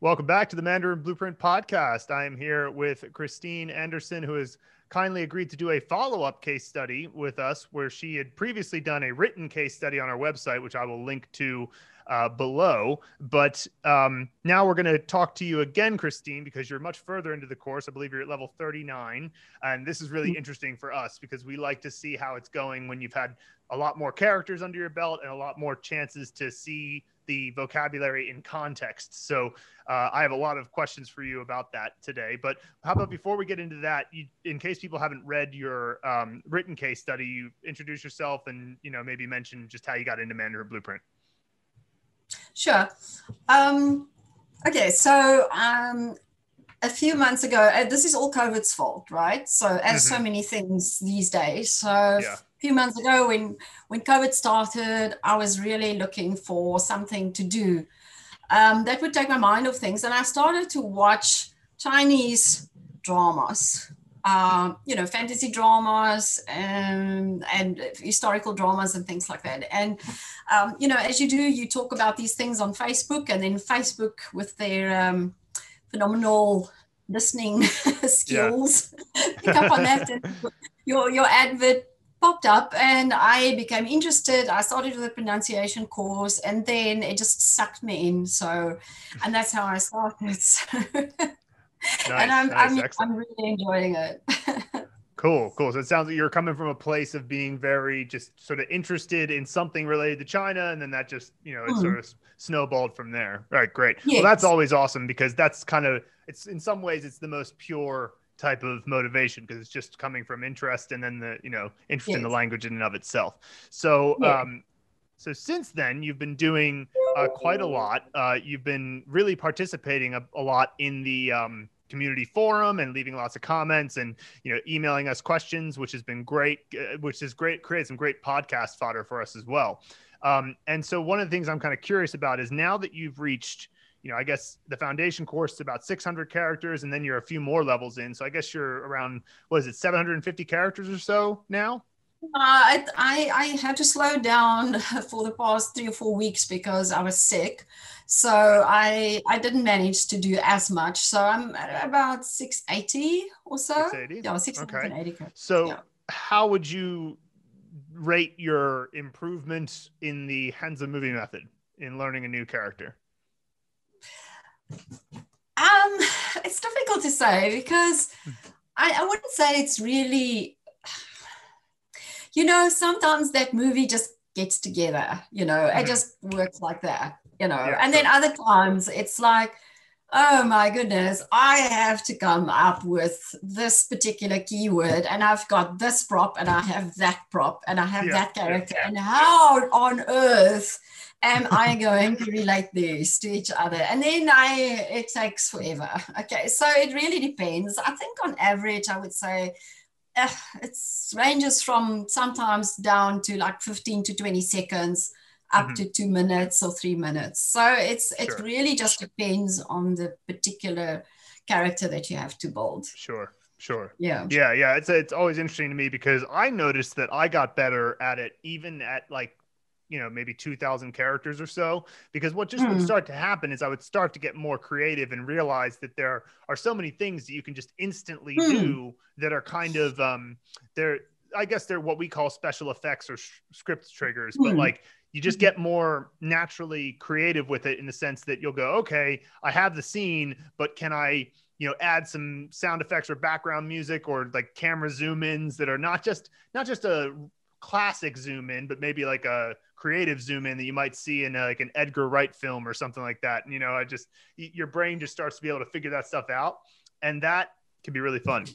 Welcome back to the Mandarin Blueprint podcast. I am here with Christine Anderson, who has kindly agreed to do a follow up case study with us, where she had previously done a written case study on our website, which I will link to uh, below. But um, now we're going to talk to you again, Christine, because you're much further into the course. I believe you're at level 39. And this is really mm-hmm. interesting for us because we like to see how it's going when you've had a lot more characters under your belt and a lot more chances to see the vocabulary in context. So uh, I have a lot of questions for you about that today. But how about before we get into that, you, in case people haven't read your um, written case study, you introduce yourself and you know maybe mention just how you got into Mandarin Blueprint. Sure. Um, okay, so um, a few months ago, uh, this is all COVID's fault, right? So as mm-hmm. so many things these days. So yeah few months ago when when covid started i was really looking for something to do. Um, that would take my mind off things. And i started to watch chinese dramas um, you know fantasy dramas and, and historical dramas and things like that. And um, you know as you do you talk about these things on facebook and then facebook with their um, phenomenal listening skills. Pick up on that and your your advert popped up and I became interested. I started with a pronunciation course and then it just sucked me in. So, and that's how I started. So, nice, and I'm, nice, I'm, I'm really enjoying it. Cool, cool. So it sounds like you're coming from a place of being very just sort of interested in something related to China, and then that just you know it mm. sort of snowballed from there. All right, great. Yes. Well, that's always awesome because that's kind of it's in some ways it's the most pure type of motivation because it's just coming from interest and then the you know interest yes. in the language in and of itself so yeah. um so since then you've been doing uh, quite a lot uh, you've been really participating a, a lot in the um, community forum and leaving lots of comments and you know emailing us questions which has been great uh, which is great create some great podcast fodder for us as well um, and so one of the things i'm kind of curious about is now that you've reached you know, I guess the foundation course is about 600 characters, and then you're a few more levels in. So I guess you're around what is it, 750 characters or so now? Uh, I, I, I had to slow down for the past three or four weeks because I was sick. So I I didn't manage to do as much. So I'm at about 680 or so. 680? Yeah, 680. Okay. So yeah. how would you rate your improvement in the Hanzi movie method in learning a new character? Um, it's difficult to say because I, I wouldn't say it's really, you know, sometimes that movie just gets together, you know, mm-hmm. it just works like that, you know, yeah, and then other times it's like, oh my goodness, I have to come up with this particular keyword and I've got this prop and I have that prop and I have yeah, that character. Yeah, and how on earth am I going to relate these to each other? And then I it takes forever. Okay, so it really depends. I think on average, I would say uh, it ranges from sometimes down to like 15 to 20 seconds up mm-hmm. to two minutes or three minutes. So it's it sure. really just depends on the particular character that you have to build. Sure. Sure. Yeah. Yeah. Yeah. It's it's always interesting to me because I noticed that I got better at it even at like you know maybe 2000 characters or so because what just mm. would start to happen is i would start to get more creative and realize that there are so many things that you can just instantly mm. do that are kind of um they're i guess they're what we call special effects or sh- script triggers but hmm. like you just get more naturally creative with it in the sense that you'll go okay i have the scene but can i you know add some sound effects or background music or like camera zoom ins that are not just not just a classic zoom in but maybe like a creative zoom in that you might see in a, like an Edgar Wright film or something like that. And, you know, I just your brain just starts to be able to figure that stuff out, and that can be really fun.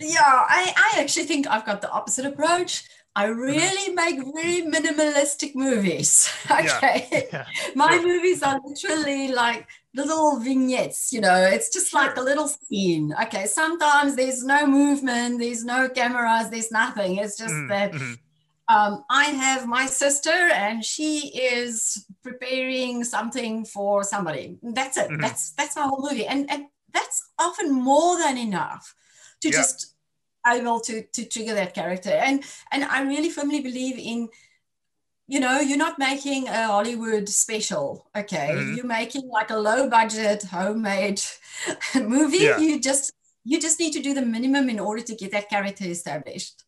Yeah, I, I actually think I've got the opposite approach. I really make very minimalistic movies. Okay. Yeah. Yeah. My sure. movies are literally like little vignettes, you know, it's just like a little scene. Okay. Sometimes there's no movement, there's no cameras, there's nothing. It's just mm-hmm. that um, I have my sister, and she is preparing something for somebody. That's it. Mm-hmm. That's that's my whole movie, and and that's often more than enough to yeah. just able to to trigger that character. And and I really firmly believe in you know, you're not making a Hollywood special, okay? Mm-hmm. You're making like a low budget homemade movie. Yeah. You just you just need to do the minimum in order to get that character established.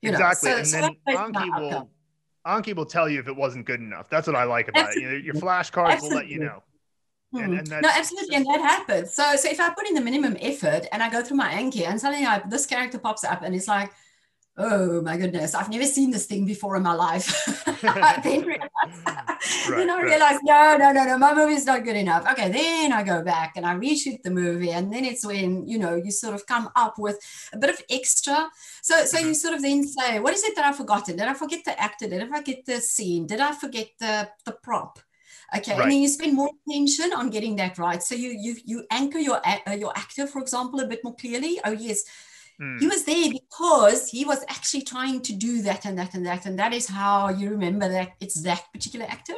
You exactly, so, and so then Anki will Anki will tell you if it wasn't good enough. That's what I like about Absolutely. it. You know, your flashcards will let you know. And, hmm. and no, absolutely, and that happens. So, so if I put in the minimum effort and I go through my Anki, and suddenly I, this character pops up, and it's like, oh my goodness, I've never seen this thing before in my life. then, realize, right, then I realize, no, no, no, no, my movie is not good enough. Okay, then I go back and I reshoot the movie, and then it's when you know you sort of come up with a bit of extra. So, so you mm-hmm. sort of then say, what is it that I've forgotten? Did I forget the actor? Did I forget the scene? Did I forget the the prop? Okay, right. and then you spend more attention on getting that right. So you you you anchor your uh, your actor, for example, a bit more clearly. Oh yes, Mm. He was there because he was actually trying to do that and that and that. And that is how you remember that it's that particular actor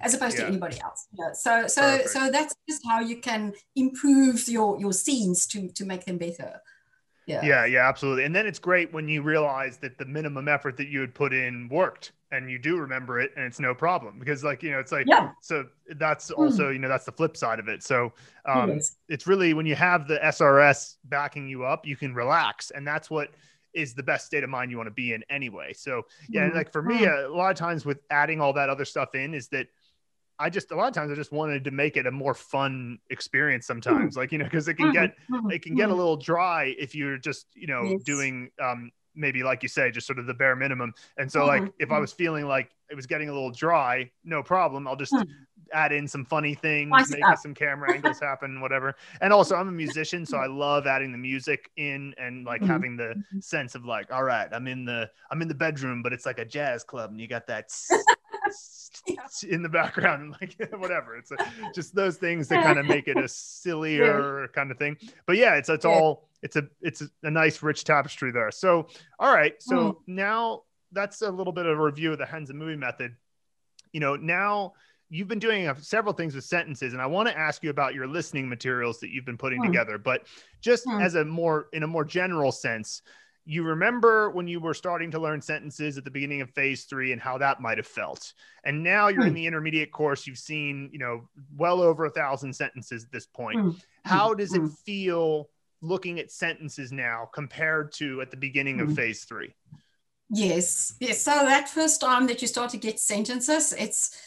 as opposed yeah. to anybody else. Yeah. So so Perfect. so that's just how you can improve your your scenes to to make them better. Yeah. Yeah, yeah, absolutely. And then it's great when you realize that the minimum effort that you had put in worked and you do remember it and it's no problem because like you know it's like yeah. so that's hmm. also mm. you know that's the flip side of it so um it it's really when you have the srs backing you up you can relax and that's what is the best state of mind you want to be in anyway so yeah mm-hmm. like for me hmm. a lot of times with adding all that other stuff in is that I just a lot of times I just wanted to make it a more fun experience sometimes like you know because it can get it can get a little dry if you're just you know yes. doing um maybe like you say just sort of the bare minimum. And so like mm-hmm. if i mm-hmm. was feeling like it was getting a little dry no problem. I'll just add in some funny things make some camera angles happen whatever. And also i'm a musician so i love adding the music in and like mm-hmm. having the sense of like all right i'm in the i'm in the bedroom but it's like a jazz club and you got that in the background and like whatever it's a, just those things that kind of make it a sillier yeah. kind of thing but yeah it's it's yeah. all it's a it's a, nice rich tapestry there. So all right, so mm. now that's a little bit of a review of the Hanzi movie method. You know, now you've been doing several things with sentences and i want to ask you about your listening materials that you've been putting mm. together but just mm. as a more in a more general sense you remember when you were starting to learn sentences at the beginning of phase three and how that might have felt and now you're mm. in the intermediate course you've seen you know well over a thousand sentences at this point hmm. how does it hmm. feel looking at sentences now compared to at the beginning of mm. phase three? Yes, yes. So that first time that you start to get sentences, it's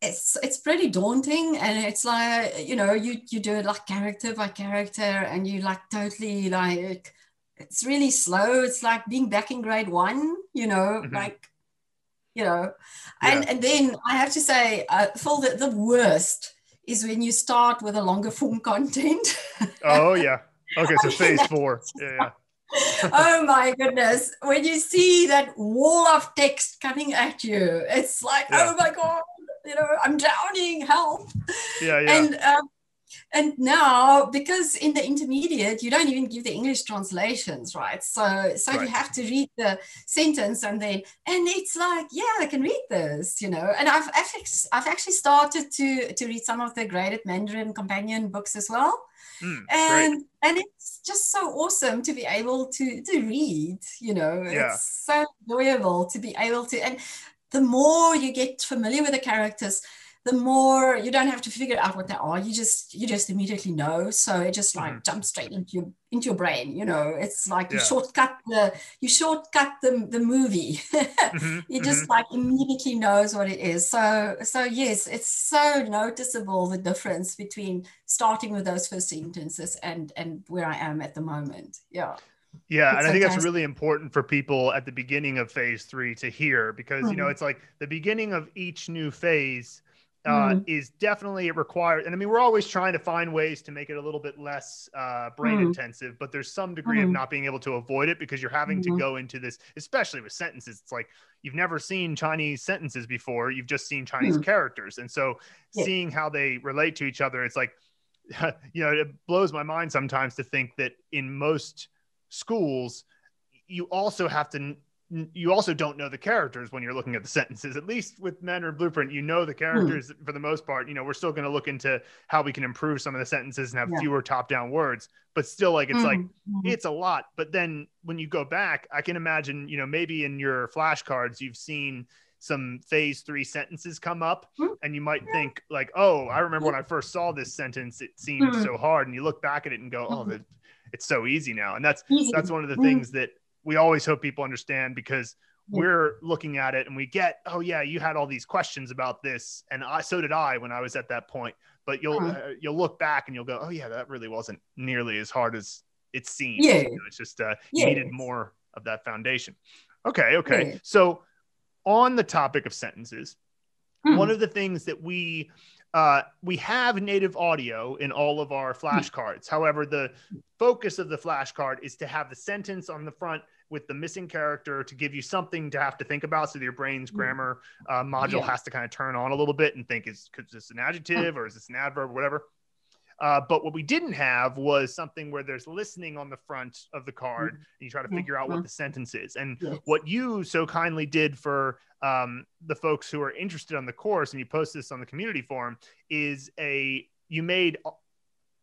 it's it's pretty daunting, and it's like you know you you do it like character by character, and you like totally like it's really slow. It's like being back in grade one, you know, mm-hmm. like you know, and yeah. and then I have to say, uh, for the the worst is when you start with a longer form content. oh yeah Okay, so phase four. Yeah, yeah. oh my goodness. When you see that wall of text coming at you, it's like, yeah. oh my God, you know, I'm drowning, help. Yeah, yeah. And um, and now because in the intermediate you don't even give the english translations right so so right. you have to read the sentence and then and it's like yeah i can read this you know and i've i've actually started to to read some of the graded mandarin companion books as well mm, and great. and it's just so awesome to be able to to read you know yeah. it's so enjoyable to be able to and the more you get familiar with the characters the more you don't have to figure out what they are you just you just immediately know so it just like mm-hmm. jumps straight into your into your brain you know it's like yeah. you shortcut the you shortcut the, the movie mm-hmm. you just mm-hmm. like immediately knows what it is so so yes it's so noticeable the difference between starting with those first sentences and and where i am at the moment yeah yeah, it's and I think that's really important for people at the beginning of phase three to hear because mm-hmm. you know mm-hmm. it's like the beginning of each new phase uh, mm. is definitely required. And I mean, we're always trying to find ways to make it a little bit less uh, brain mm. intensive, but there's some degree mm. of mm-hmm. not being able to avoid it because you're having to mm-hmm. go into this, especially with sentences. It's like you've never seen Chinese sentences before, you've just seen Chinese mm. characters. And so yeah. seeing how they relate to each other, it's like, you know, it blows my mind sometimes to think that in most schools, you also have to you also don't know the characters when you're looking at the sentences. At least with Mandarin Blueprint, you know the hmm. characters mm. for the most part. You know, we're still going to look into how we can improve some of the sentences and have yeah. fewer top-down words. But still, like it's mm. like mm-hmm. it's a lot. But then when you go back, I can imagine, you know, maybe in your flashcards you've seen some phase three sentences come up mm-hmm. and you might think like oh i remember when i first saw this sentence it seemed mm-hmm. so hard and you look back at it and go oh mm-hmm. it's so easy now and that's easy. that's one of the things that we always hope people understand because we're looking at it and we get oh yeah you had all these questions about this. And i so did i when i was at that point. But you'll uh-huh. uh, you'll look back and you'll go oh yeah that really wasn't nearly as hard as it seems. Yeah. You know, it's just uh you needed more of that foundation. Okay okay. Yeah. so on the topic of sentences hmm. one of the things that we uh, we have native audio in all of our flashcards. However, the focus of the flashcard is to have the sentence on the front with the missing character to give you something to have to think about. So your brain's mm. grammar uh, module yeah. has to kind of turn on a little bit and think is, is this an adjective or is this an adverb or whatever. Uh, but what we didn't have was something where there's listening on the front of the card mm-hmm. and you try to figure out what mm-hmm. the sentence is. And yes. what you so kindly did for um, the folks who are interested on the course, and you post this on the community forum, is a you made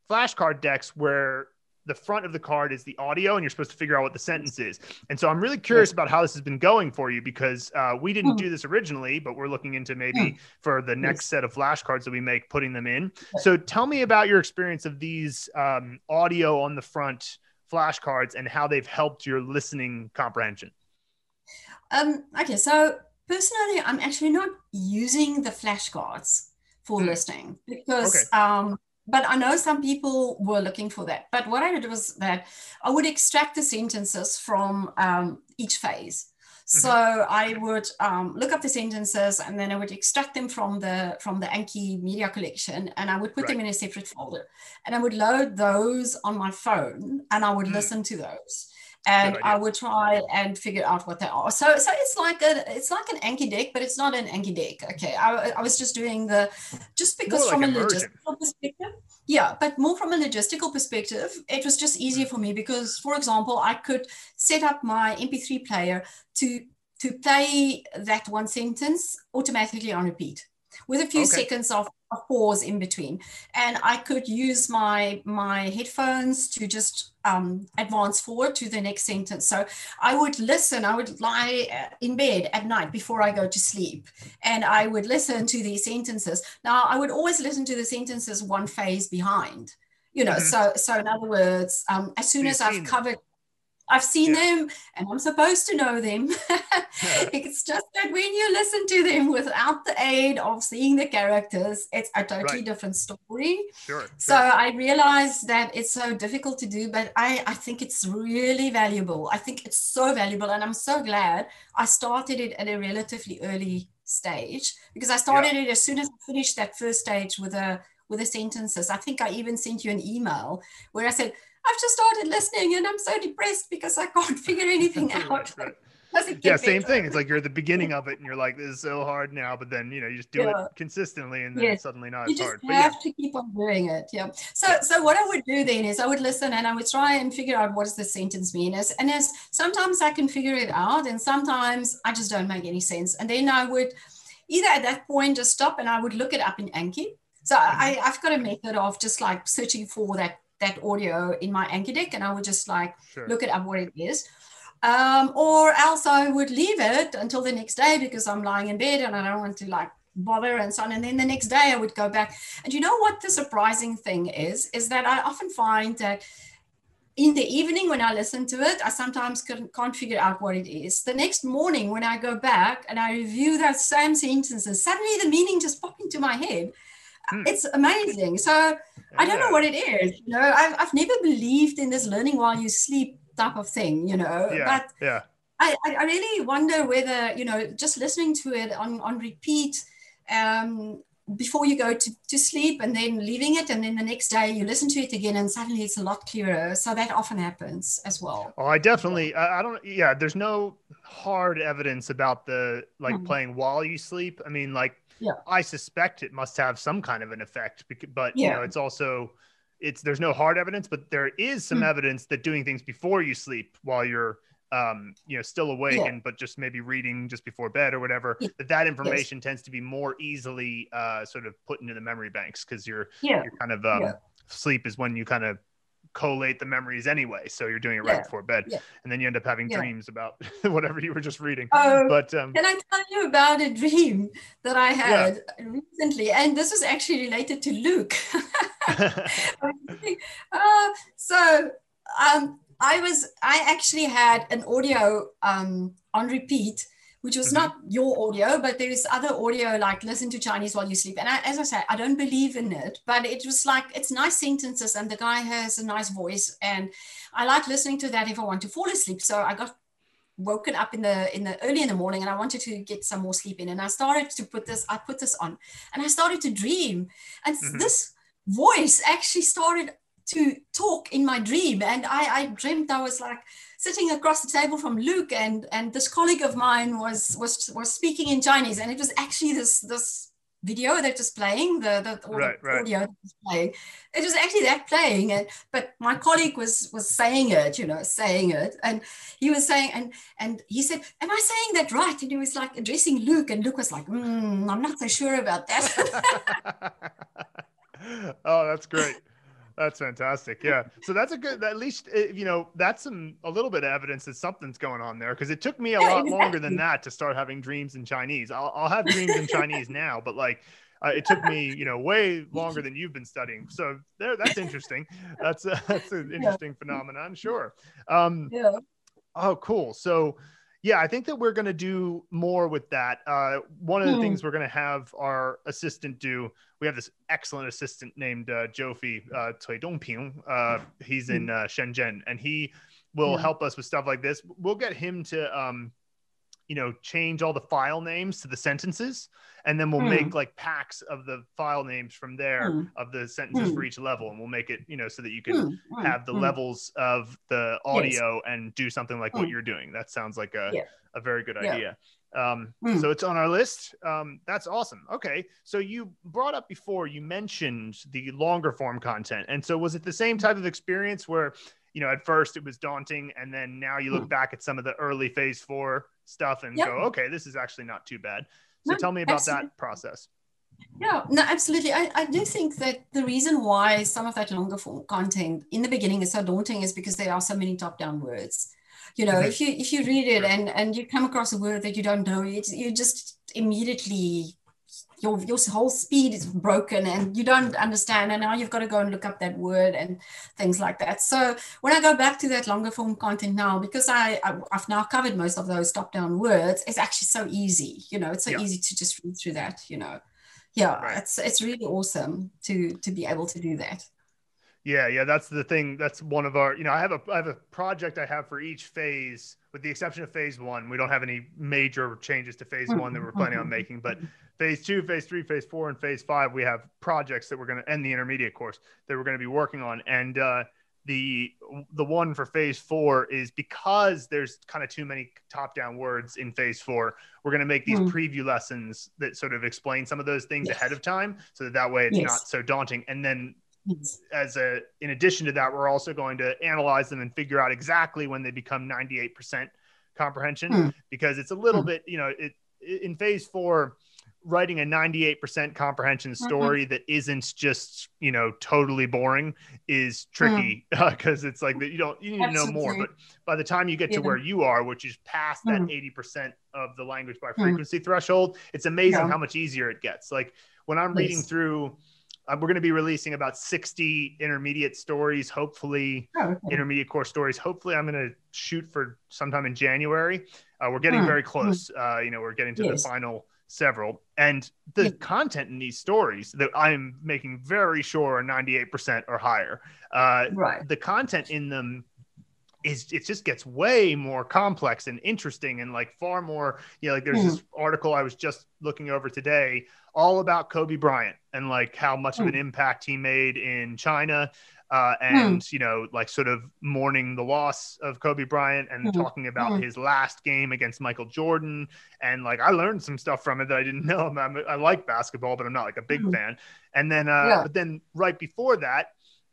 flashcard decks where the front of the card is the audio and you're supposed to figure out what the sentence is. And so I'm really curious about how this has been going for you because uh, we didn't hmm. do this originally, but we're looking into maybe hmm. for the next set of flashcards that we make, putting them in. So tell me about your experience of these um, audio on the front flashcards and how they've helped your listening comprehension. Um, okay, so personally, I'm actually not using the flashcards for mm. listening because okay. um, but I know some people were looking for that. But what I did was that I would extract the sentences from um, each phase. Mm-hmm. So I would um, look up the sentences and then I would extract them from the from the Anki media collection and I would put right. them in a separate folder and I would load those on my phone and I would mm. listen to those and I would try and figure out what they are. So, so it's like a, it's like an Anki deck, but it's not an Anki deck. Okay, I, I was just doing the, just because from a logistical perspective, yeah, but more from a logistical perspective, it was just easier for me because, for example, I could set up my MP3 player to to play that one sentence automatically on repeat with a few okay. seconds of a pause in between. And i could use my my headphones to just um, advance forward to the next sentence. So i would listen i would lie uh, in bed at night before i go to sleep and i would listen to these sentences. Now i would always listen to the sentences one phase behind you know mm-hmm. so so in other words um, as soon as i've covered I've seen yeah. them and I'm supposed to know them. it's just that when you listen to them without the aid of seeing the characters, it's a totally right. different story. Sure, sure, So I realized that it's so difficult to do, but I, I think it's really valuable. I think it's so valuable. And I'm so glad I started it at a relatively early stage because I started yeah. it as soon as I finished that first stage with a with the sentences. I think I even sent you an email where I said, I've just started listening and I'm so depressed because I can't figure anything out. yeah, same thing. It's like you're at the beginning of it and you're like, this is so hard now, but then you know, you just do yeah. it consistently and then yes. suddenly not you as hard. You just have yeah. to keep on doing it. Yeah. So so what I would do then is I would listen and I would try and figure out what does the sentence mean. As and as sometimes I can figure it out and sometimes I just don't make any sense. And then I would either at that point just stop and I would look it up in Anki. So mm-hmm. I, I've got a method of just like searching for that that audio in my Anki deck and I would just like sure. look it up what it is. Um, or else I would leave it until the next day because I'm lying in bed and I don't want to like bother and so on. And then the next day I would go back. And you know what the surprising thing is, is that I often find that in the evening when I listen to it, I sometimes can't figure out what it is. The next morning when I go back and I review that same sentences, suddenly the meaning just popped into my head. Hmm. It's amazing. So I don't know what it is. You know, I've, I've never believed in this learning while you sleep type of thing, you know. Yeah, but yeah. I, I really wonder whether, you know, just listening to it on, on repeat um, before you go to, to sleep and then leaving it and then the next day you listen to it again and suddenly it's a lot clearer so that often happens as well oh i definitely i, I don't yeah there's no hard evidence about the like mm-hmm. playing while you sleep i mean like yeah. I suspect it must have some kind of an effect, but yeah. you know, it's also it's there's no hard evidence, but there is some mm. evidence that doing things before you sleep while you're um you know still awake yeah. and but just maybe reading just before bed or whatever yeah. that that information yes. tends to be more easily uh sort of put into the memory banks because you're yeah. you're kind of um sleep is when you kind of collate the memories anyway. So you're doing it right yeah. before bed, yeah. and then you end up having yeah. dreams about whatever you were just reading. Oh, but um, can I tell you about a dream that I had recently? And this was actually related to Luke. uh, so um, I was I actually had an audio um, on repeat which was mm-hmm. not your audio, but there is other audio like listen to Chinese while you sleep. And I, as I say, I don't believe in it, but it was like it's nice sentences, and the guy has a nice voice, and I like listening to that if I want to fall asleep. So I got woken up in the in the early in the morning and I wanted to get some more sleep in and I started to put this I put this on and I started to dream and mm-hmm. this voice actually started to talk in my dream and I I dreamt I was like sitting across the table from Luke, and and this colleague of mine was was was speaking in Chinese, and it was actually this this video that was playing, the the, right, right. audio that was playing. It was actually that playing, and but my colleague was was saying it, you know, saying it, and he was saying, and and he said, "Am I saying that right?" And he was like addressing Luke, and Luke was like, mm, "I'm not so sure about that." oh, that's great. That's fantastic. Yeah. So that's a good, at least, eh, you know, that's some, a little bit of evidence that something's going on there. Cause it took me a yeah, lot exactly. longer than that to start having dreams in Chinese. I'll, I'll have dreams in Chinese now, but like, uh, it took me, you know, way longer than you've been studying. So there, that's interesting. That's a, that's an interesting yeah. phenomenon. Sure. Um, yeah. Oh, cool. So, yeah, I think that we're going to do more with that. Uh, one of the hmm. things we're going to have our assistant do, we have this excellent assistant named uh, Jofi uh, Cui Dongping. Uh, he's in hmm. uh, Shenzhen, and he will yeah. help us with stuff like this. We'll get him to um, you know change all the file names to the sentences and then we'll mm. make like packs of the file names from there mm. of the sentences mm. for each level and we'll make it you know so that you can hmm. Hmm. have the hmm. levels of the audio yes. and do something like what you're doing that sounds like a, yeah. a very good yeah. idea um, so it's on our list um, that's awesome okay so you brought up before you mentioned the longer form content and so was it the same type of experience where you know, at first it was daunting, and then now you look back at some of the early phase four stuff and yep. go, okay, this is actually not too bad. So no, tell me about absolutely. that process. Yeah, no, absolutely. I, I do think that the reason why some of that longer form content in the beginning is so daunting is because there are so many top-down words. You know, mm-hmm. if you if you read it and and you come across a word that you don't know, it, you just immediately your your whole speed is broken and you don't understand and now you've got to go and look up that word and things like that so when i go back to that longer form content now because i i've now covered most of those top down words it's actually so easy you know it's so yeah. easy to just read through that you know yeah right. it's it's really awesome to to be able to do that yeah, yeah, that's the thing. That's one of our, you know, I have a I have a project I have for each phase, with the exception of phase one. We don't have any major changes to phase one that we're planning on making, but phase two, phase three, phase four, and phase five, we have projects that we're going to end the intermediate course that we're going to be working on. And uh, the the one for phase four is because there's kind of too many top down words in phase four. We're going to make these mm. preview lessons that sort of explain some of those things yes. ahead of time, so that that way it's yes. not so daunting. And then as a in addition to that we're also going to analyze them and figure out exactly when they become 98% comprehension mm. because it's a little mm. bit you know it in phase four writing a 98% comprehension mm-hmm. story mm-hmm. that isn't just you know totally boring is tricky because mm. it's like that you don't you need Absolutely. to know more but by the time you get yeah. to where you are which is past that 80% mm. of the language by mm. frequency threshold it's amazing yeah. how much easier it gets like when i'm reading through we're going to be releasing about 60 intermediate stories, hopefully oh, okay. intermediate course stories. Hopefully, I'm going to shoot for sometime in January. Uh, we're getting very hmm. close. Uh, you know, we're getting to yes. the final several, and the yeah. content in these stories that I'm making very sure are 98% or higher. Uh, right. The content in them is it just gets way more complex and interesting and like far more you know like there's mm. this article i was just looking over today all about kobe bryant and like how much mm. of an hmm. impact he made in china uh, hmm. and mm. you know like sort of mourning the loss of kobe bryant and hmm. talking about his last game against michael jordan and like i learned some stuff from it that i didn't know I'm, i like basketball but i'm not like a big fan and then uh, yeah. but then right before that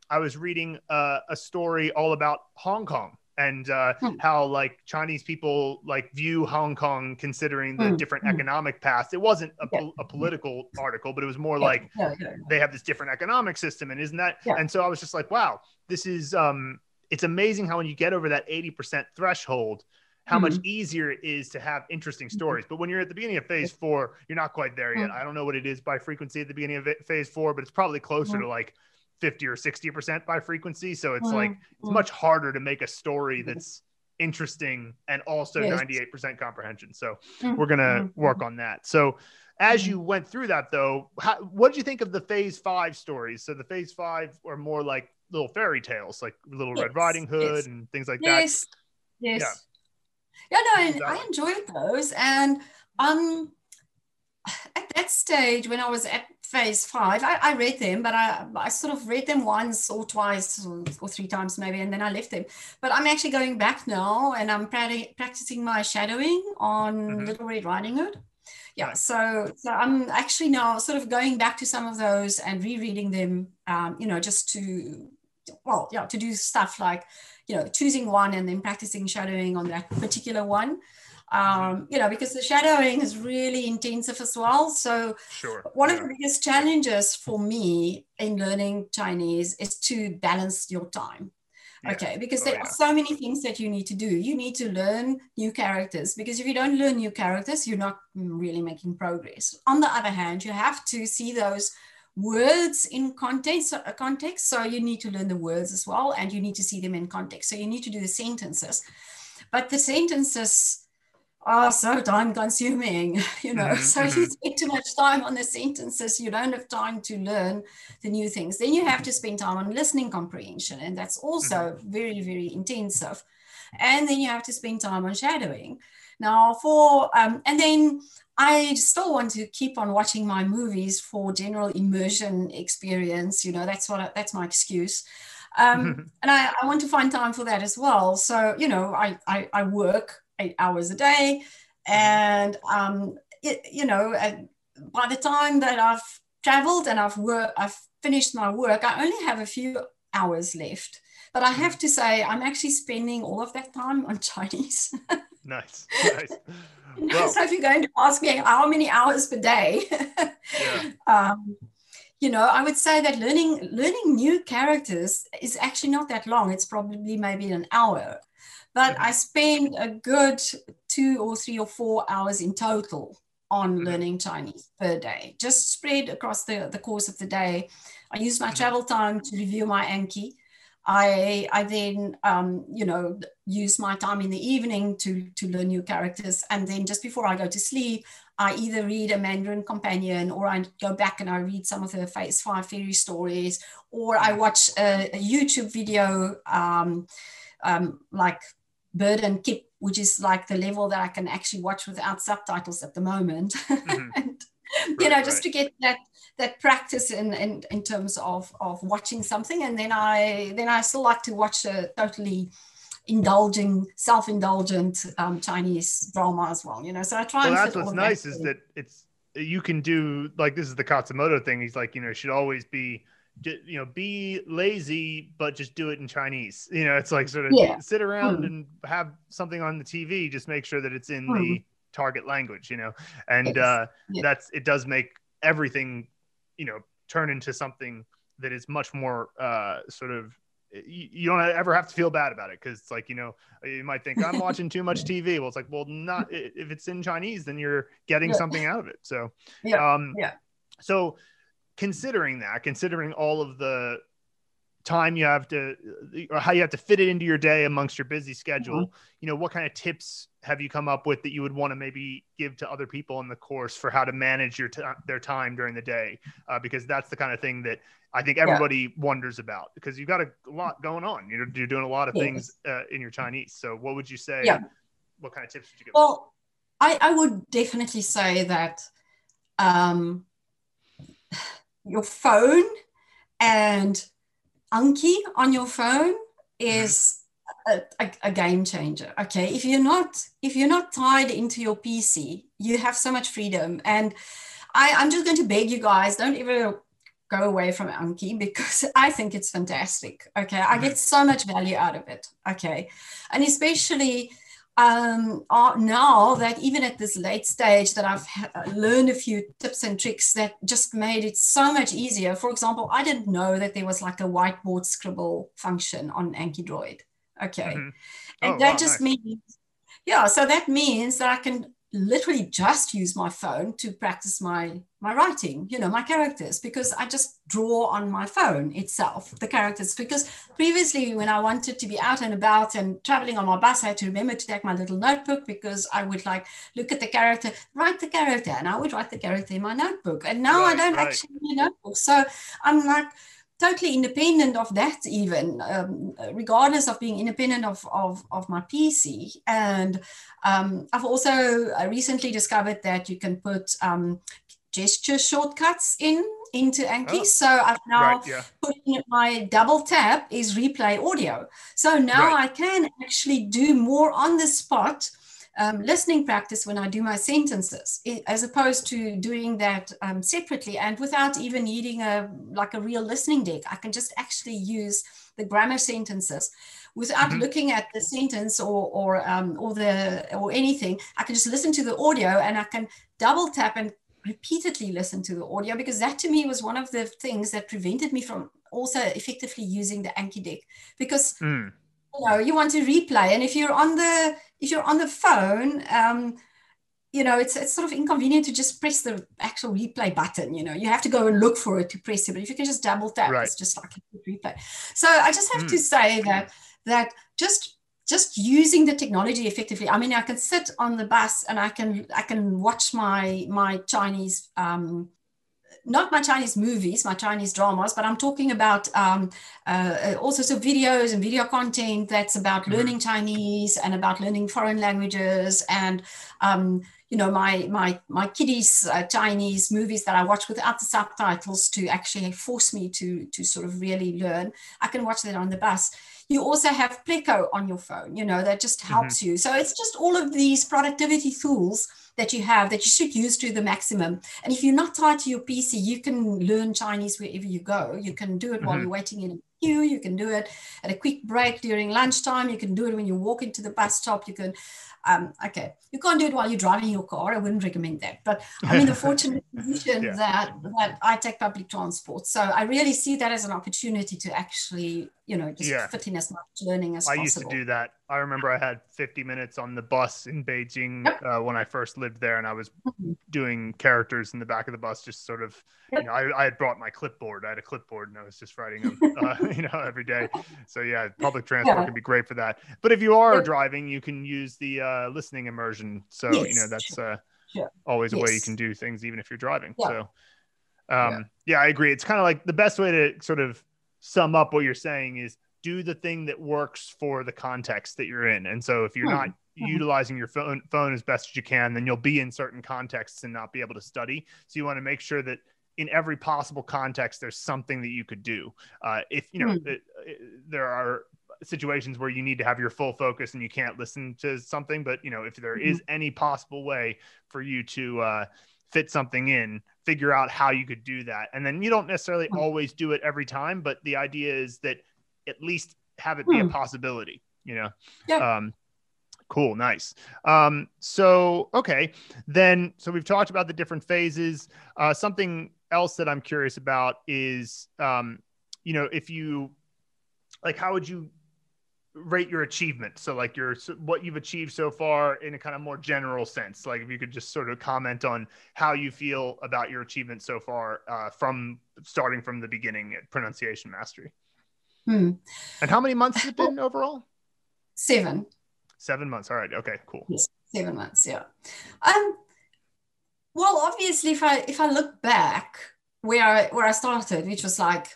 I was reading uh, a story all about Hong Kong and uh, mm. how like Chinese people like view Hong Kong considering the mm. different mm. economic paths. It wasn't a, yeah. a, political article, but it was more yeah. like yeah, they have this different economic system, and isn't that? And so I was just like, wow, this is um, it's amazing how when you get over that eighty percent threshold. How much mm-hmm. easier it is to have interesting mm-hmm. stories. But when you're at the beginning of phase four, you're not quite there yet. Mm. I don't know what it is by frequency at the beginning of phase four, but it's probably closer to like 50 or 60% by frequency. So it's like, it's much harder to make a story mm-hmm. that's interesting and also yes. 98% comprehension. So mm-hmm. we're going to mm-hmm. work on that. So as you went through that though, how, what did you think of the phase five stories? So the phase five are more like little fairy tales, like little yes. Red Riding Hood yes. and things like yes. that. Yes. Yeah. Yeah, no, I, I enjoyed those. And um, at that stage when I was at phase five, I, I, read them, but I, I sort of read them once or twice or, or, three times maybe, and then I left them. But I'm actually going back now and I'm practicing my shadowing on mm-hmm. Little Red Riding Hood. Yeah, so, so I'm actually now sort of going back to some of those and rereading them, um, you know, just to, well, yeah, to do stuff like, you know, choosing one and then practicing shadowing on that particular one um, you know, because the shadowing is really intensive as well. So sure. one yeah. of the biggest challenges for me in learning Chinese is to balance your time. Yeah. Okay, because oh, there yeah. are so many things that you need to do. You need to learn new characters because if you don't learn new characters, you're not really making progress. On the other hand, you have to see those words in context, uh, context. So you need to learn the words as well, and you need to see them in context. So you need to do the sentences. But the sentences are so time consuming, you know. Mm-hmm, so mm-hmm. you spend too much time on the sentences, you don't have time to learn the new things. Then you have to spend time on listening comprehension, and that's also mm-hmm. very, very intensive. And then you have to spend time on shadowing. Now, for um, and then I still want to keep on watching my movies for general immersion experience. You know, that's what I, that's my excuse. Um, and I, I want to find time for that as well. So, you know, I, I, I work eight hours a day. And, um, it, you know, by the time that I've traveled and I've worked, I've finished my work, I only have a few hours left. But I have to say, I'm actually spending all of that time on Chinese. nice, nice. Well, so if you're going to ask me how many hours per day, yeah. um, you know, I would say that learning learning new characters is actually not that long. It's probably maybe an hour but I spend a good two or three or four hours in total on mm-hmm. learning Chinese per day, just spread across the, the course of the day. I use my mm-hmm. travel time to review my Anki. I, I then, um, you know, use my time in the evening to, to learn new characters. And then just before I go to sleep, I either read a Mandarin Companion or I go back and I read some of the Phase 5 fairy stories, or I mm-hmm. watch a, a YouTube video um, um, like bird and kip, which is like the level that I can actually watch without subtitles at the moment. Mm-hmm. and, right, you know, just right. to get that that practice in, in in terms of of watching something. And then I then I still like to watch a totally indulging, self-indulgent um, Chinese drama as well. You know, so I try. Well, that's what's nice that is that it's you can do like this is the Khatzumoto thing. He's like, you know, should always be you know be lazy but just do it in chinese you know it's like sort of yeah. sit around mm. and have something on the tv just make sure that it's in mm. the target language you know and uh yeah. that's it does make everything you know turn into something that is much more uh sort of you, you don't ever have to feel bad about it because it's like you know you might think i'm watching too much tv well it's like well not if it's in chinese then you're getting yeah. something out of it so yeah um yeah so considering that, considering all of the time you have to or how you have to fit it into your day amongst your busy schedule mm-hmm. you know what kind of tips have you come up with that you would want to maybe give to other people in the course for how to manage your t- their time during the day uh, because that's the kind of thing that i think everybody yeah. wonders about because you've got a lot going on you're, you're doing a lot of yes. things uh, in your chinese so what would you say yeah. what kind of tips would you give well I, I would definitely say that um, your phone and Anki on your phone is a, a, a, game changer. Okay, if you're not if you're not tied into your PC, you have so much freedom. And I, I'm just going to beg you guys, don't ever go away from Anki because I think it's fantastic. Okay. I get mm-hmm. so much value out of it. Okay. And especially um, uh, now that even at this late stage that I've uh, learned a few tips and tricks that just made it so much easier. For example, I didn't know that there was like a whiteboard scribble function on AnkiDroid. Okay. Mm-hmm. And oh, that wow, just nice. means, yeah, so that means that I can literally just use my phone to practice my my writing you know my characters because i just draw on my phone itself the characters. Because previously when i wanted to be out and about and traveling on my bus i had to remember to take my little notebook because i would like look at the character write the character and i would write the character in my notebook. And now right, i don't right. actually need a notebook so i'm like totally independent of that even um, regardless of being independent of, of, of my pc and um, i've also uh, recently discovered that you can put um, gesture shortcuts in into Anki. Oh, so I've now right, yeah. put in my double tap is replay audio. So now right. I can actually do more on the spot um, listening practice when I do my sentences, as opposed to doing that um, separately and without even needing a like a real listening deck. I can just actually use the grammar sentences without mm-hmm. looking at the sentence or or um, or the or anything. I can just listen to the audio and I can double tap and repeatedly listen to the audio because that to me was one of the things that prevented me from also effectively using the Anki deck because. Mm you know you want to replay and if you're on the if you're on the phone um, you know it's it's sort of inconvenient to just press the actual replay button you know you have to go and look for it to press it but if you can just double tap right. it's just like a replay so i just have mm. to say that that just just using the technology effectively i mean i can sit on the bus and i can i can watch my my chinese um, not my Chinese movies, my Chinese dramas, but I'm talking about um, uh, all sorts of videos and video content that's about mm-hmm. learning Chinese and about learning foreign languages and um, you know my my my kiddies uh, Chinese movies that I watch without the subtitles to actually force me to to sort of really learn. I can watch that on the bus. You also have Pleco on your phone, you know, that just helps mm-hmm. you. So it's just all of these productivity tools that you have that you should use to the maximum. And if you're not tied to your PC, you can learn Chinese wherever you go. You can do it mm-hmm. while you're waiting in a queue. You can do it at a quick break during lunchtime. You can do it when you walk into the bus stop. You can um, okay, you can't do it while you're driving your car. I wouldn't recommend that. But I'm in the fortunate position yeah. that that I take public transport, so I really see that as an opportunity to actually, you know, just yeah. fit in as much learning as I possible. I used to do that. I remember I had 50 minutes on the bus in Beijing yep. uh, when I first lived there, and I was mm-hmm. doing characters in the back of the bus, just sort of, you know, I, I, had brought my clipboard. I had a clipboard, and I was just writing them, uh, you know, every day. So yeah, public transport yeah. can be great for that. But if you are driving, you can use the uh, listening immersion. So yes. you know that's uh, always a way you can do things, even if you're driving. Yeah. So um, yeah, I agree. It's kind of like the best way to sort of sum up what you're saying is do the thing that works for the context that you're in. And so if you're not mm-hmm. utilizing your phone phone as best as you can, then you'll be in certain contexts and not be able to study. So you want to make sure that in every possible context, there's something that you could do. Uh, if you know, mm. it, it, there are situations where you need to have your full focus and you can't listen to something, but you know, if there mm-hmm. is any possible way for you to uh, fit something in, figure out how you could do that, and then you don't necessarily mm. always do it every time, but the idea is that at least have it be hmm. a possibility, you know? Yeah. Um, cool. Nice. Um, so, okay, then, so we've talked about the different phases. Uh, something else that I'm curious about is, um, you know, if you like, how would you rate your achievement? So like your, what you've achieved so far in a kind of more general sense, like if you could just sort of comment on how you feel about your achievement so far, uh, from starting from the beginning at pronunciation mastery. Hmm. And how many months has it been overall? Seven. Seven months. All right. Okay. Cool. Yes, seven months. Yeah. Um. Well, obviously, if I if I look back where I where I started, which was like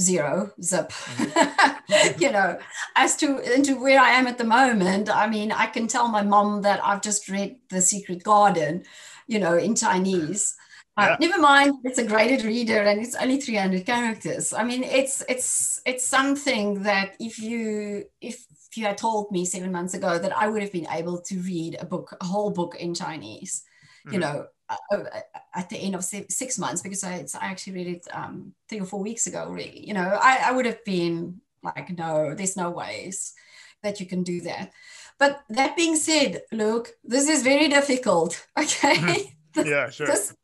zero zip mm-hmm. you know as to into where i am at the moment i mean i can tell my mom that i've just read the secret garden you know in chinese uh, never mind, it's a graded reader and it's only 300 characters. I mean, it's it's it's something that if you if you had told me seven months ago that I would have been able to read a book, a whole book in Chinese, mm-hmm. you know, uh, uh, Uh, uh, uh, at the end of six months because I, I actually read it um, three or four weeks ago. Really, you know, I, I would have been like, no, there's no ways that you can do that. But that being said, look, this is very difficult. Okay. Hmm. yeah, sure. This,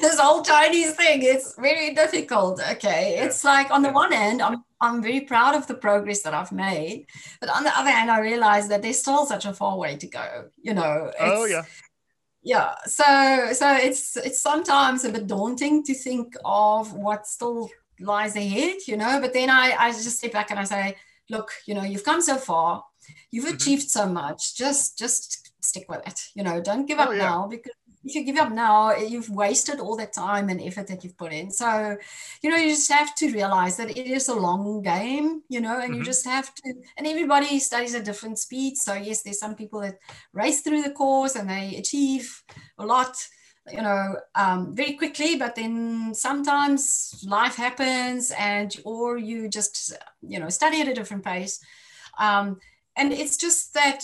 this whole Chinese thing, it's very difficult. Okay. Yeah. It's like on the one hand, I'm I'm very proud of the progress that I've made. But on the other hand, I realize that there's still such a far way to go. You know, oh yeah. Yeah. So so it's it's sometimes a bit daunting to think of what still lies ahead, you know. But then I, I just step back and I say, look, you know, you've come so far you've mm-hmm. achieved so much just just stick with it you know don't give up oh, yeah. now because if you give up now you've wasted all that time and effort that you've put in. So you know you just have to realize that it is a long game you know and mm-hmm. you just have to and everybody studies at different speeds. So yes there's some people that race through the course and they achieve a lot you know um, very quickly but then sometimes life happens and or you just you know study at a different pace. Um, and it's just that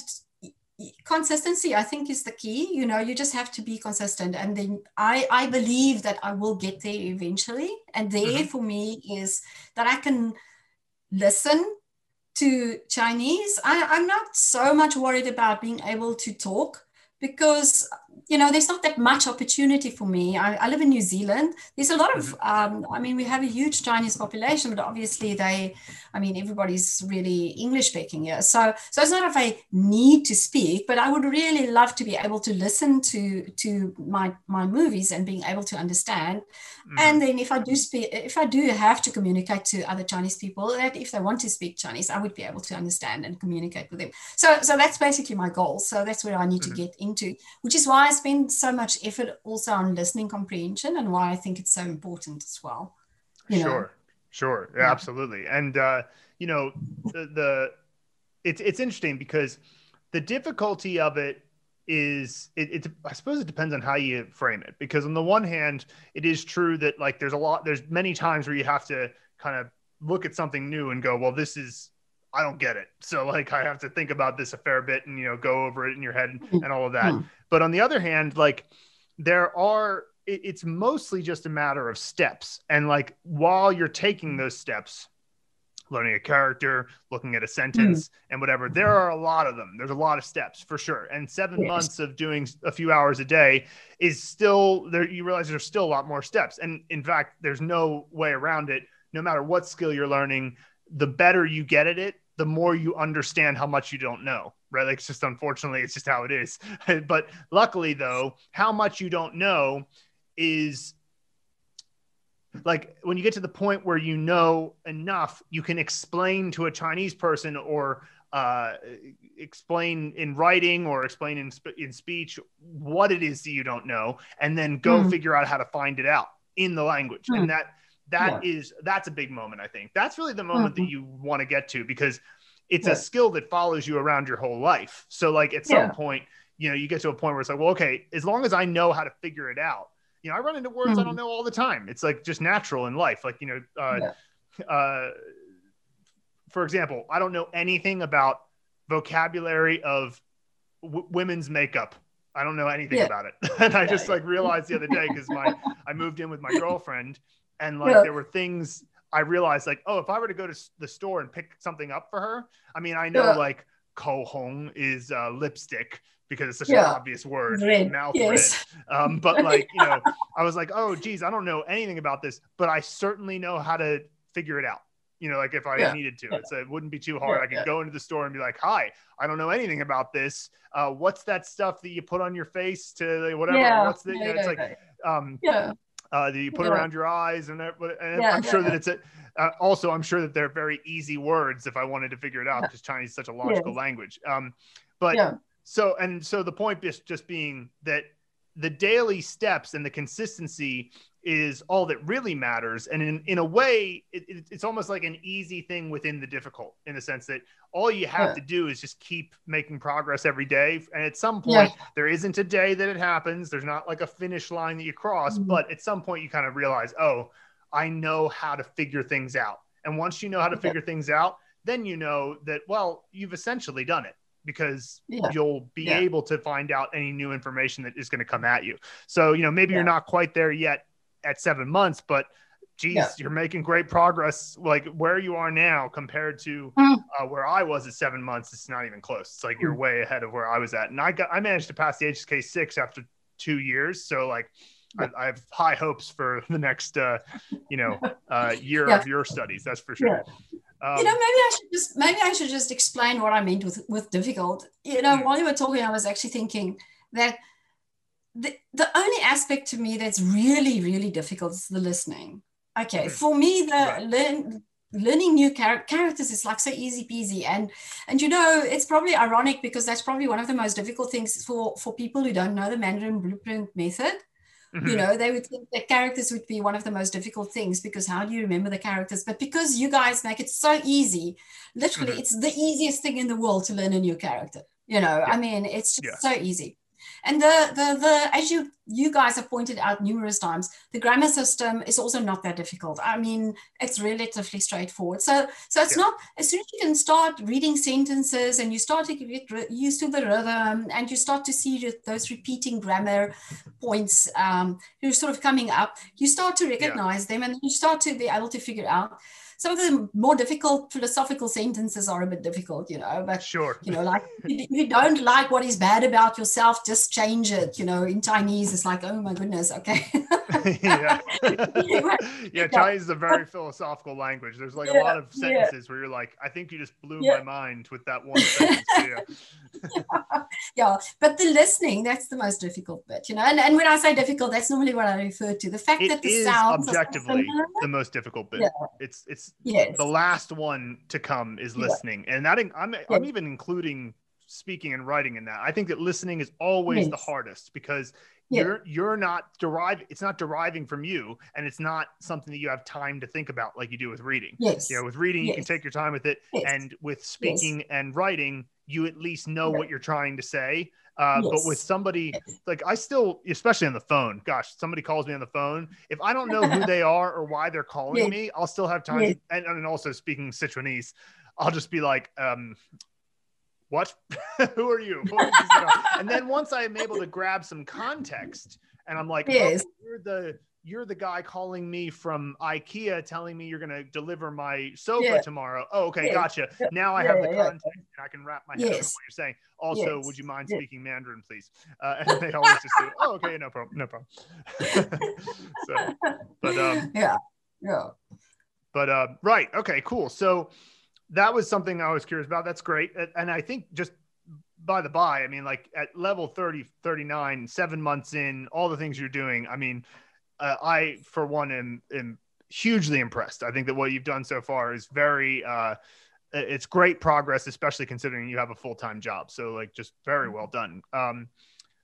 consistency i think is the key. You know you just have to be consistent. And then i i believe that i will get there eventually. And there mm-hmm. for me is that i can listen to chinese. I, i'm not so much worried about being able to talk because you know there's not that much opportunity for me I, I live in new zealand there's a lot of mm-hmm. um, i mean we have a huge chinese population but obviously they i mean everybody's really english speaking here so so it's not if i need to speak but i would really love to be able to listen to to my my movies and being able to understand mm-hmm. and then if i do speak if i do have to communicate to other chinese people that if they want to speak chinese i would be able to understand and communicate with them so so that's basically my goal so that's where i need mm-hmm. to get into which is why I spend so much effort also on listening comprehension and why I think it's so important as well. You sure, know? sure, yeah, yeah. absolutely. And uh, you know, the, the it's it's interesting because the difficulty of it is it, it, i suppose it depends on how you frame it because on the one hand it is true that like there's a lot there's many times where you have to kind of look at something new and go well this is I don't get it. So like I have to think about this a fair bit and you know go over it in your head and all of that. Mm. But on the other hand, like there are it, it's mostly just a matter of steps. And like while you're taking those steps, learning a character, looking at a sentence mm. and whatever, there are a lot of them. There's a lot of steps for sure. And seven yes. months of doing a few hours a day is still there. You realize there's still a lot more steps. And in fact, there's no way around it. No matter what skill you're learning, the better you get at it, the more you understand how much you don't know, right? Like it's just unfortunately, it's just how it is. but luckily, though, how much you don't know is like when you get to the point where you know enough, you can explain to a Chinese person or uh, explain in writing or explain in, sp- in speech what it is that you don't know, and then go mm. figure out how to find it out in the language. Mm. And that that yeah. is that's a big moment i think that's really the moment mm-hmm. that you want to get to because it's yeah. a skill that follows you around your whole life so like at some yeah. point you know you get to a point where it's like well okay as long as i know how to figure it out you know i run into words mm-hmm. i don't mm-hmm. know all the time it's like just natural in life like you know uh, uh, for example i don't know anything about vocabulary of w- women's makeup I don't know anything yeah. about it. and I just like realized the other day because my I moved in with my girlfriend and like yeah. there were things I realized like, oh, if I were to go to the store and pick something up for her, I mean, I know yeah. like kouhong is uh, lipstick because it's such yeah. an obvious word, red. mouth yes. red. Um, but like, you know, I was like, oh, geez, I don't know anything about this, but I certainly know how to figure it out. You know, like if I yeah. needed to, yeah. it's, it wouldn't be too hard. I could go into the store and be like, hi, I don't know anything about this. Uh, what's that stuff that you put on your face to like, whatever? What's the, you know, it's like, um, yeah uh, that you put yeah. around your eyes, and, and yeah, I'm sure that it's a. Uh, also, I'm sure that they're very easy words if I wanted to figure it out because Chinese is such a logical language. Um, but so and so the point is just being that the daily steps and the consistency is all that really matters. And in, in a way, it, it, it's almost like an easy thing within the difficult in the sense that all you have yeah. to do is just keep making progress every day. And at some point, yeah. there isn't a day that it happens. There's not like a finish line that you cross, mm-hmm. but at some point, you kind of realize, oh, I know how to figure things out. And once you know how to figure things out, then you know that, well, you've essentially done it. Because yeah. you'll be yeah. able to find out any new information that is going to come at you. So, you know, maybe yeah. you're not quite there yet at seven months, but geez, you're making great progress. Like where you are now compared to mm. uh, where I was at seven months, it's not even close. It's like you're mm. way ahead of where I was at. And I got, I managed to pass the HSK six after two years. So like, I, I, have high hopes for the next, uh, you know, uh, year of your studies. That's for sure. Um, you know, maybe I should just maybe I should just explain what I meant with with difficult. You know, mm. while you were talking, I was actually thinking that the the only aspect to me that's really really difficult is the listening. Okay, for me, the right. learn learning new char- characters is like so easy peasy and and you know it's probably ironic because that's probably one of the most difficult things for for people who don't know the mandarin blueprint method Mm-hmm. You know, they would think that characters would be one of the most difficult things because how do you remember the characters? But because you guys make it so easy, literally, mm-hmm. it's the easiest thing in the world to learn a new character. You know, yeah. I mean, it's just yeah. so easy. And the, the, the, as you, you guys have pointed out numerous times, the grammar system is also not that difficult. I mean, it's relatively straightforward. So, so it's yeah. not, as soon as you can start reading sentences and you start to get used to the rhythm and you start to see those repeating grammar points um, who are sort of coming up, you start to recognize yeah. them and you start to be able to figure out some of the more difficult philosophical sentences are a bit difficult, you know. But sure, you know, like if you don't like what is bad about yourself, just change it. You know, in Chinese, it's like, oh my goodness, okay. yeah, yeah. Chinese is a very philosophical language. There's like yeah, a lot of sentences yeah. where you're like, I think you just blew yeah. my mind with that one sentence. yeah. yeah, but the listening, that's the most difficult bit, you know. And, and when I say difficult, that's normally what I refer to. The fact it that the sounds objectively the most difficult bit. It's it's yes. the last one to come is listening, yeah. and that I'm yes. I'm even including speaking and writing in that. I think that listening is always yes. the hardest because yeah. you're you're not deriving it's not deriving from you and it's not something that you have time to think about like you do with reading. Yes. You know, with reading yes. you can take your time with it and with speaking and writing you at least know what you're trying to say. Uh, yes. But with somebody like I still, especially on the phone, gosh, somebody calls me on the phone. If I don't know who they are or why they're calling yes. me, I'll still have time. Yes. And, and also speaking Sichuanese, I'll just be like, um, what? who are you? and then once I am able to grab some context and I'm like, yes. oh, you're the you're the guy calling me from IKEA telling me you're going to deliver my sofa yeah. tomorrow. Oh, okay, yeah. gotcha. Now I have the context and I can wrap my head yes. around what you're saying. Also, yes. would you mind speaking Mandarin, please? Uh, and they always just say, "Oh, okay, no problem, no problem." so, but um, yeah, yeah. But uh, right, okay, cool. So that was something I was curious about. That's great, and I think just by the by, I mean, like at level 30, 39, seven months in, all the things you're doing. I mean, uh, I, for one, am, am hugely impressed. I think that what you've done so far is very, uh, it's great progress, especially considering you have a full time job. So, like, just very well done. Um,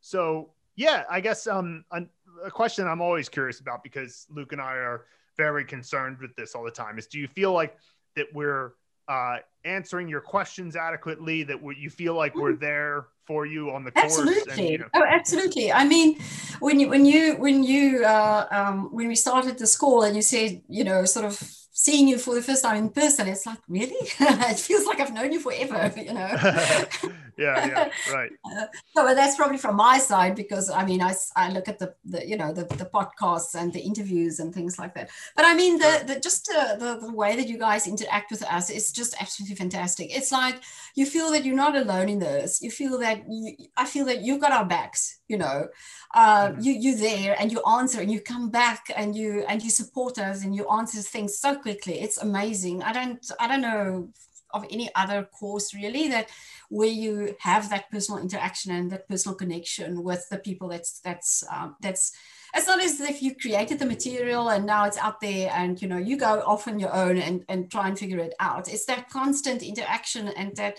so, yeah, I guess um, a, a question I'm always curious about because Luke and I are very concerned with this all the time is do you feel like that we're uh, answering your questions adequately that you feel like we're mm. there for you on the course absolutely and, you know. oh absolutely i mean when you when you when you uh, um, when we started the school and you said you know sort of seeing you for the first time in person, it's like, really? it feels like I've known you forever, you know? yeah, yeah, right. Uh, so that's probably from my side because I mean, I, I look at the, the you know, the, the podcasts and the interviews and things like that. But I mean, the, the just uh, the, the way that you guys interact with us is just absolutely fantastic. It's like you feel that you're not alone in this. You feel that you, I feel that you've got our backs, you know, uh, mm-hmm. you, you're there and you answer and you come back and you, and you support us and you answer things so quickly. It's amazing. I don't I don't know of any other course really that where you have that personal interaction and that personal connection with the people that's that's um, that's it's not as if you created the material and now it's out there and you know you go off on your own and, and try and figure it out it's that constant interaction and that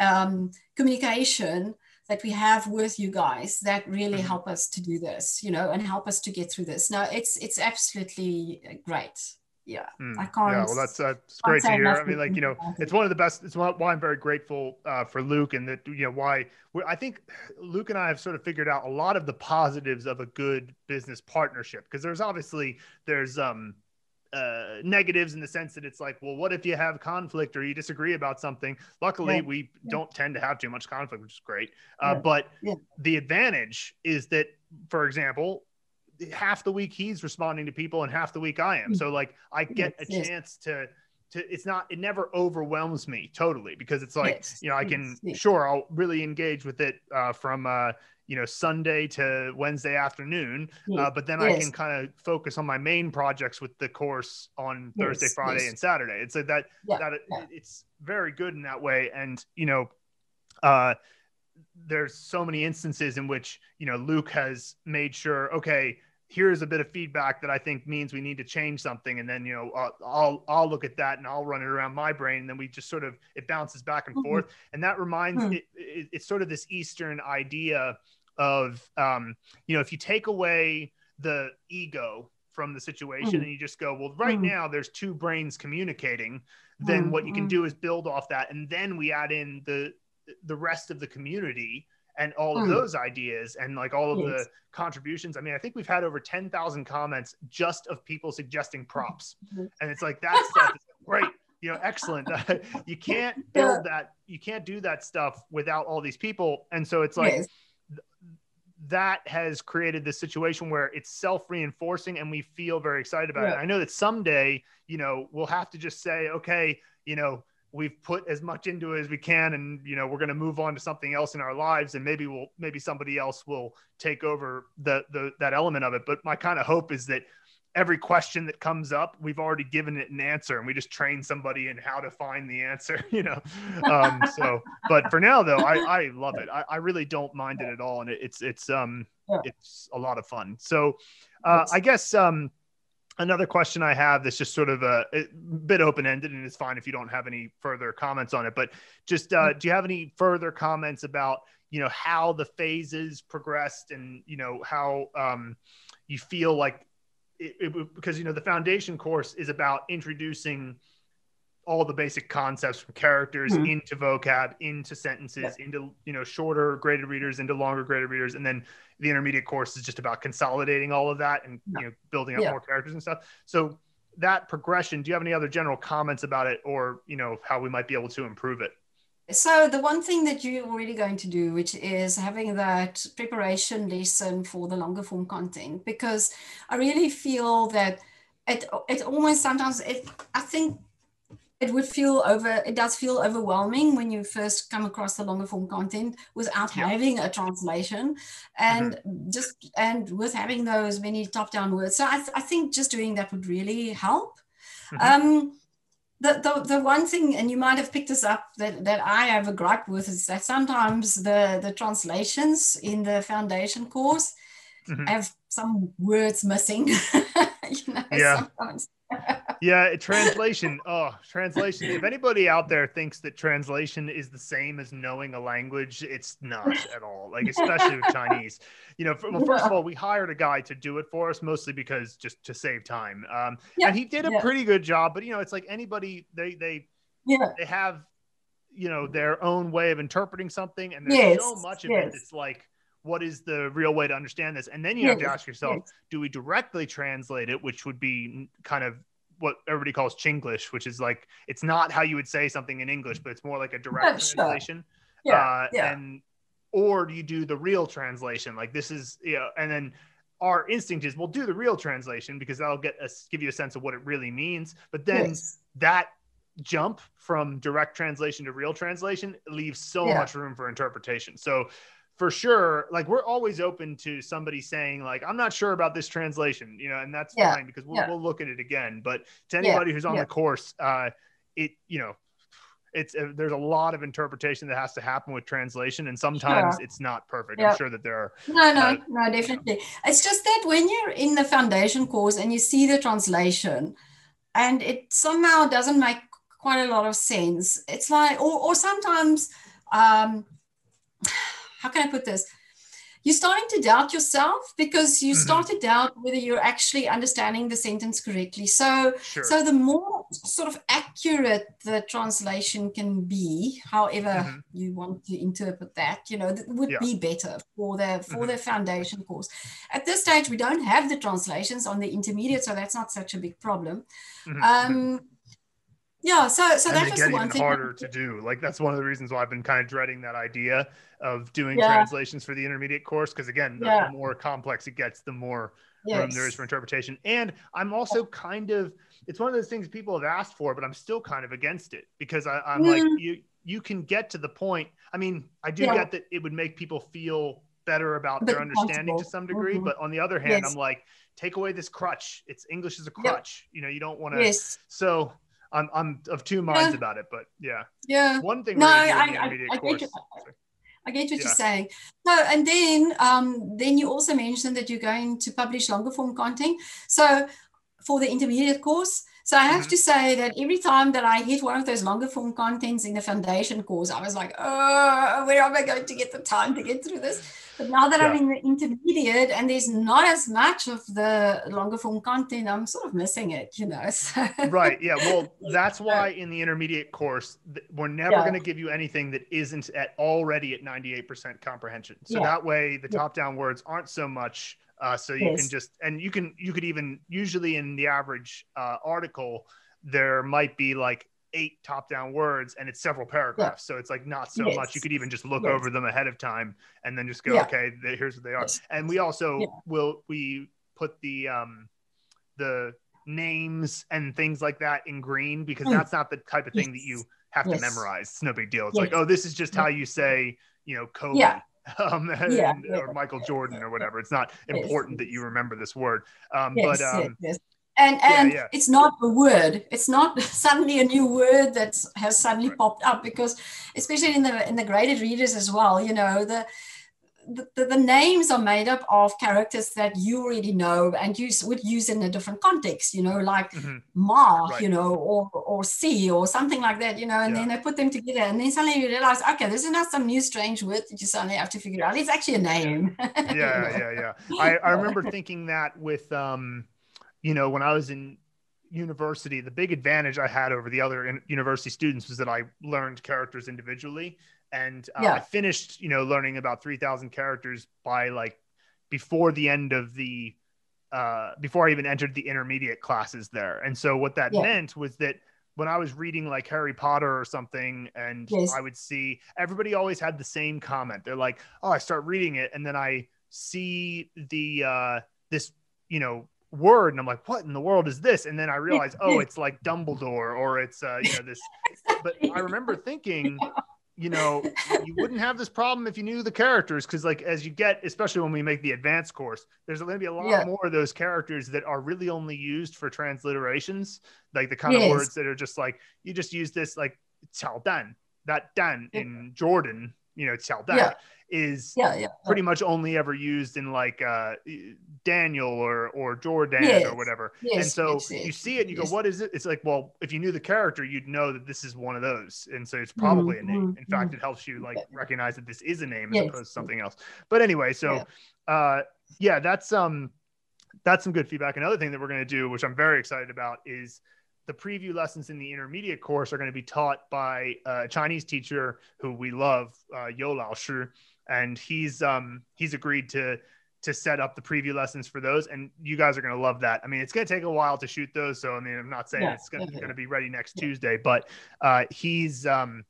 um, communication that we have with you guys that really mm-hmm. help us to do this you know and help us to get through this now it's it's absolutely great yeah, mm, I can't. Yeah, well, that's that's great to hear. I mean, like you know, it's one of the best. It's why I'm very grateful uh, for Luke, and that you know why I think Luke and I have sort of figured out a lot of the positives of a good business partnership because there's obviously there's um uh, negatives in the sense that it's like, well, what if you have conflict or you disagree about something? Luckily, yeah. we yeah. don't tend to have too much conflict, which is great. Uh, yeah. But the advantage is that, for example, half the week he's responding to people and half the week I am. Mm. So like I get a chance to to it's not it never overwhelms me totally because it's like yes. you know I can yes. sure I'll really engage with it uh, from uh, you know Sunday to Wednesday afternoon, yes. uh, but then I can kind of focus on my main projects with the course on Thursday, Friday, and Saturday. It's like that yeah. that yeah. it's very good in that way, and you know. Uh, there's so many instances in which you know Luke has made sure okay here's a bit of feedback that I think means we need to change something, and then you know uh, I'll I'll look at that and I'll run it around my brain, and then we just sort of it bounces back and mm-hmm. forth, and that reminds mm-hmm. it, it, it's sort of this Eastern idea of um, you know if you take away the ego from the situation mm-hmm. and you just go well right mm-hmm. now there's two brains communicating then what you can mm-hmm. do is build off that and then we add in the the rest of the community and all of mm. those ideas and like all of yes. the contributions. I mean, I think we've had over 10,000 comments just of people suggesting props. Mm-hmm. And it's like that stuff is great, you know, excellent. you can't build that, you can't do that stuff without all these people. And so it's like, yes. that has created this situation where it's self-reinforcing and we feel very excited about yeah. it. I know that someday, you know, we'll have to just say, okay, you know, we've put as much into it as we can and you know we're going to move on to something else in our lives and maybe we'll maybe somebody else will take over the, the that element of it. But my kind of hope is that every question that comes up we've already given it an answer and we just train somebody in how to find the answer you know? Um so but for now though i i love it. I, I really don't mind it at all and it, it's it's um it's a lot of fun. So uh i guess um another question I have that's just sort of a, a bit open ended, and it's fine if you don't have any further comments on it. But just uh, mm-hmm. do you have any further comments about you know how the phases progressed, and you know how um, you feel like it, it, because you know the foundation course is about introducing all the basic concepts from characters mm-hmm. into vocab, into sentences, yeah. into you know shorter graded readers, into longer graded readers, and then the intermediate course is just about consolidating all of that and yeah. you know building up yeah. more characters and stuff. So that progression, do you have any other general comments about it, or you know how we might be able to improve it? So the one thing that you're really going to do, which is having that preparation lesson for the longer form content, because I really feel that it it almost sometimes it I think it would feel over it does feel overwhelming when you first come across the longer form content without having a translation and mm-hmm. just and with having those many top down words so I, th- I think just doing that would really help mm-hmm. um, the, the, the one thing, and you might have picked this up, that, that I have a gripe with is that sometimes the, the translations in the foundation course mm-hmm. have some words missing. you know, yeah. yeah, translation. Oh, translation. If anybody out there thinks that translation is the same as knowing a language, it's not at all. Like especially with Chinese. You know, well, first of all, we hired a guy to do it for us, mostly because just to save time. Um, yeah, and he did a yeah. pretty good job. But you know, it's like anybody they they yeah. they have you know their own way of interpreting something, and there's yes. so much of yes. it. It's like what is the real way to understand this? And then you yes, have to ask yourself, yes. do we directly translate it, which would be kind of what everybody calls Chinglish, which is like it's not how you would say something in English, but it's more like a direct translation. Yeah, uh, yeah. And or do you do the real translation? Like this is you know, and then our instinct is we'll do the real translation because that'll get us give you a sense of what it really means. But then yes. that jump from direct translation to real translation leaves so yeah. much room for interpretation. So for sure like we're always open to somebody saying like i'm not sure about this translation you know and that's yeah. fine because we'll, yeah. we'll look at it again but to anybody yeah. who's on the course uh it you know it's uh, there's a lot of interpretation that has to happen with translation and sometimes sure. it's not perfect i'm sure that there are no no uh, no definitely it's just that when you're in the foundation course and you see the translation and it somehow doesn't make quite a lot of sense it's like or, or sometimes um how can I put this? you're starting to doubt yourself because you mm-hmm. start to doubt whether you're actually understanding the sentence correctly. So, sure. so the more sort of accurate the translation can be, however mm-hmm. you want to interpret that, you know, that would yeah. be better for the for mm-hmm. the foundation course. At this stage, we don't have the translations on the intermediate, so that's not such a big problem. Mm-hmm. Um, yeah, so so that's the one thing. harder to do. Like that's one of the reasons why I've been kind of dreading that idea of doing yeah. translations for the intermediate course because again, the, yeah. the, more complex it gets, the more yes. room there is for interpretation. And I'm also kind of it's one of those things people have asked for, but I'm still kind of against it because I, am mm. like you you can get to the point. I mean, I do yeah. get that it would make people feel better about their understanding to some degree, mm-hmm. but on the other hand, yes. I'm like, take away this crutch. It's English is a crutch. Yep. You know, you don't want to. Yes. So I'm I'm of two minds yeah. about it, but yeah. Yeah. One thing. No, I, I, I, get I get what yeah. you're saying. No, and then um, then you also mentioned that you're going to publish longer form content. So for the intermediate course. So I have mm-hmm. to say that every time that I hit one of those longer form contents in the foundation course, I was like, oh, where am I going to get the time to get through this? But now that yeah. I'm in the intermediate and there's not as much of the longer form content, I'm sort of missing it, you know. So. Right. Yeah. Well, that's why in the intermediate course, we're never yeah. going to give you anything that isn't at already at 98% comprehension. So yeah. that way the top down words aren't so much. Uh, so you yes. can just, and you can, you could even usually in the average uh, article, there might be like eight top down words and it's several paragraphs. Yeah. So it's like not so yes. much. You could even just look yes. over them ahead of time and then just go, yeah. okay, here's what they are. Yes. And we also yeah. will, we put the, um, the names and things like that in green because mm. that's not the type of thing that you have to memorize. It's no big deal. It's like, oh, this is just how you say, you know, Kobe. Um, and, or Michael Jordan or whatever. It's not important that you remember this word. Um, but um, and and yeah, yeah. it's not a word it's not suddenly a new word that has suddenly right. popped up because especially in the in the graded readers as well you know the the, the, names are made up of characters that you already know and you would use in a different context, you know, like mm-hmm. Ma, right. you know, or or C or something like that, you know, and yeah. then they put them together and then suddenly you realize, okay, this is not some new strange word that you suddenly have to figure out. It's actually a name. Yeah, you know? yeah, yeah. I, I remember thinking that with um you know, when I was in university, the big advantage I had over the other university students was that I learned characters individually. And uh, yeah. I finished, you know, learning about 3,000 characters by like before the end of the, uh, before I even entered the intermediate classes there. And so what that yeah. meant was that when I was reading like Harry Potter or something, and yes. I would see everybody always had the same comment. They're like, "Oh, I start reading it, and then I see the uh, this you know word and i'm like what in the world is this? And then i realize oh it's like dumbledore or it's uh you know this but i remember thinking you know you wouldn't have this problem if you knew the characters because like as you get especially when we make the advanced course there's going to be a lot yeah. more of those characters that are really only used for transliterations like the kind yes. of words that are just like you just use this like dan that dan in jordan you know qiao dan yeah is yeah, yeah. pretty much only ever used in like uh, Daniel or or Jordan yes. or whatever. Yes, and so yes, you see it and you go, what is it? It's like, well, if you knew the character, you'd know that this is one of those. And so it's probably mm-hmm. a name. In fact, mm-hmm. it helps you like recognize that this is a name as opposed to something else. But anyway, so uh yeah, that's um that's some good feedback. Another thing that we're gonna do, which I'm very excited about, is the preview lessons in the intermediate course are going to be taught by a Chinese teacher who we love, uh, Yo Lao Shi and he's um he's agreed to to set up the preview lessons for those and you guys are going to love that i mean it's going to take a while to shoot those so i mean i'm not saying yeah, it's going to be ready next yeah. tuesday but uh he's um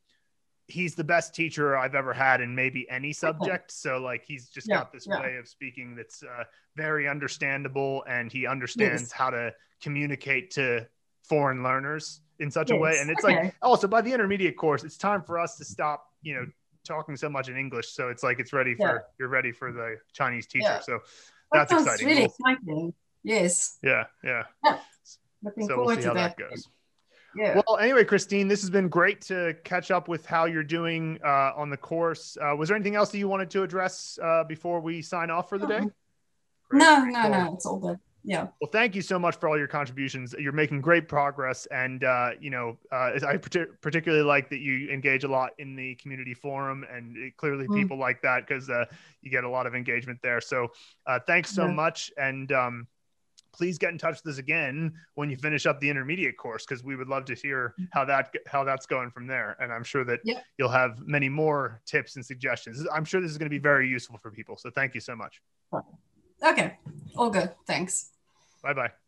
he's the best teacher i've ever had in maybe any subject so like he's just yeah, got this way of speaking that's uh, very understandable and he understands yes. how to communicate to foreign learners in such yes. a way and it's okay. like also by the intermediate course it's time for us to stop you know talking so much in English, so it's like it's ready for yeah. you're ready for the Chinese teacher. Yeah. So that's that exciting. Really exciting. Yes. Yeah, yeah. yeah. Looking so we'll see how that, that goes. Yeah. Well, anyway, Christine, this has been great to catch up with how you're doing uh, on the course. Uh, was there anything else that you wanted to address uh, before we sign off for the day? Great. No, no, cool. no, it's all good. Yeah. Well, thank you so much for all your contributions. You're making great progress, and uh, you know, uh, I particularly like that you engage a lot in the community forum, and it, clearly mm. people like that because uh, you get a lot of engagement there. So, uh, thanks so yeah. much, and um, please get in touch with us again when you finish up the intermediate course because we would love to hear mm. how that how that's going from there. And I'm sure that yeah. you'll have many more tips and suggestions. I'm sure this is going to be very useful for people. So, thank you so much. Okay, all good. Thanks. Bye bye.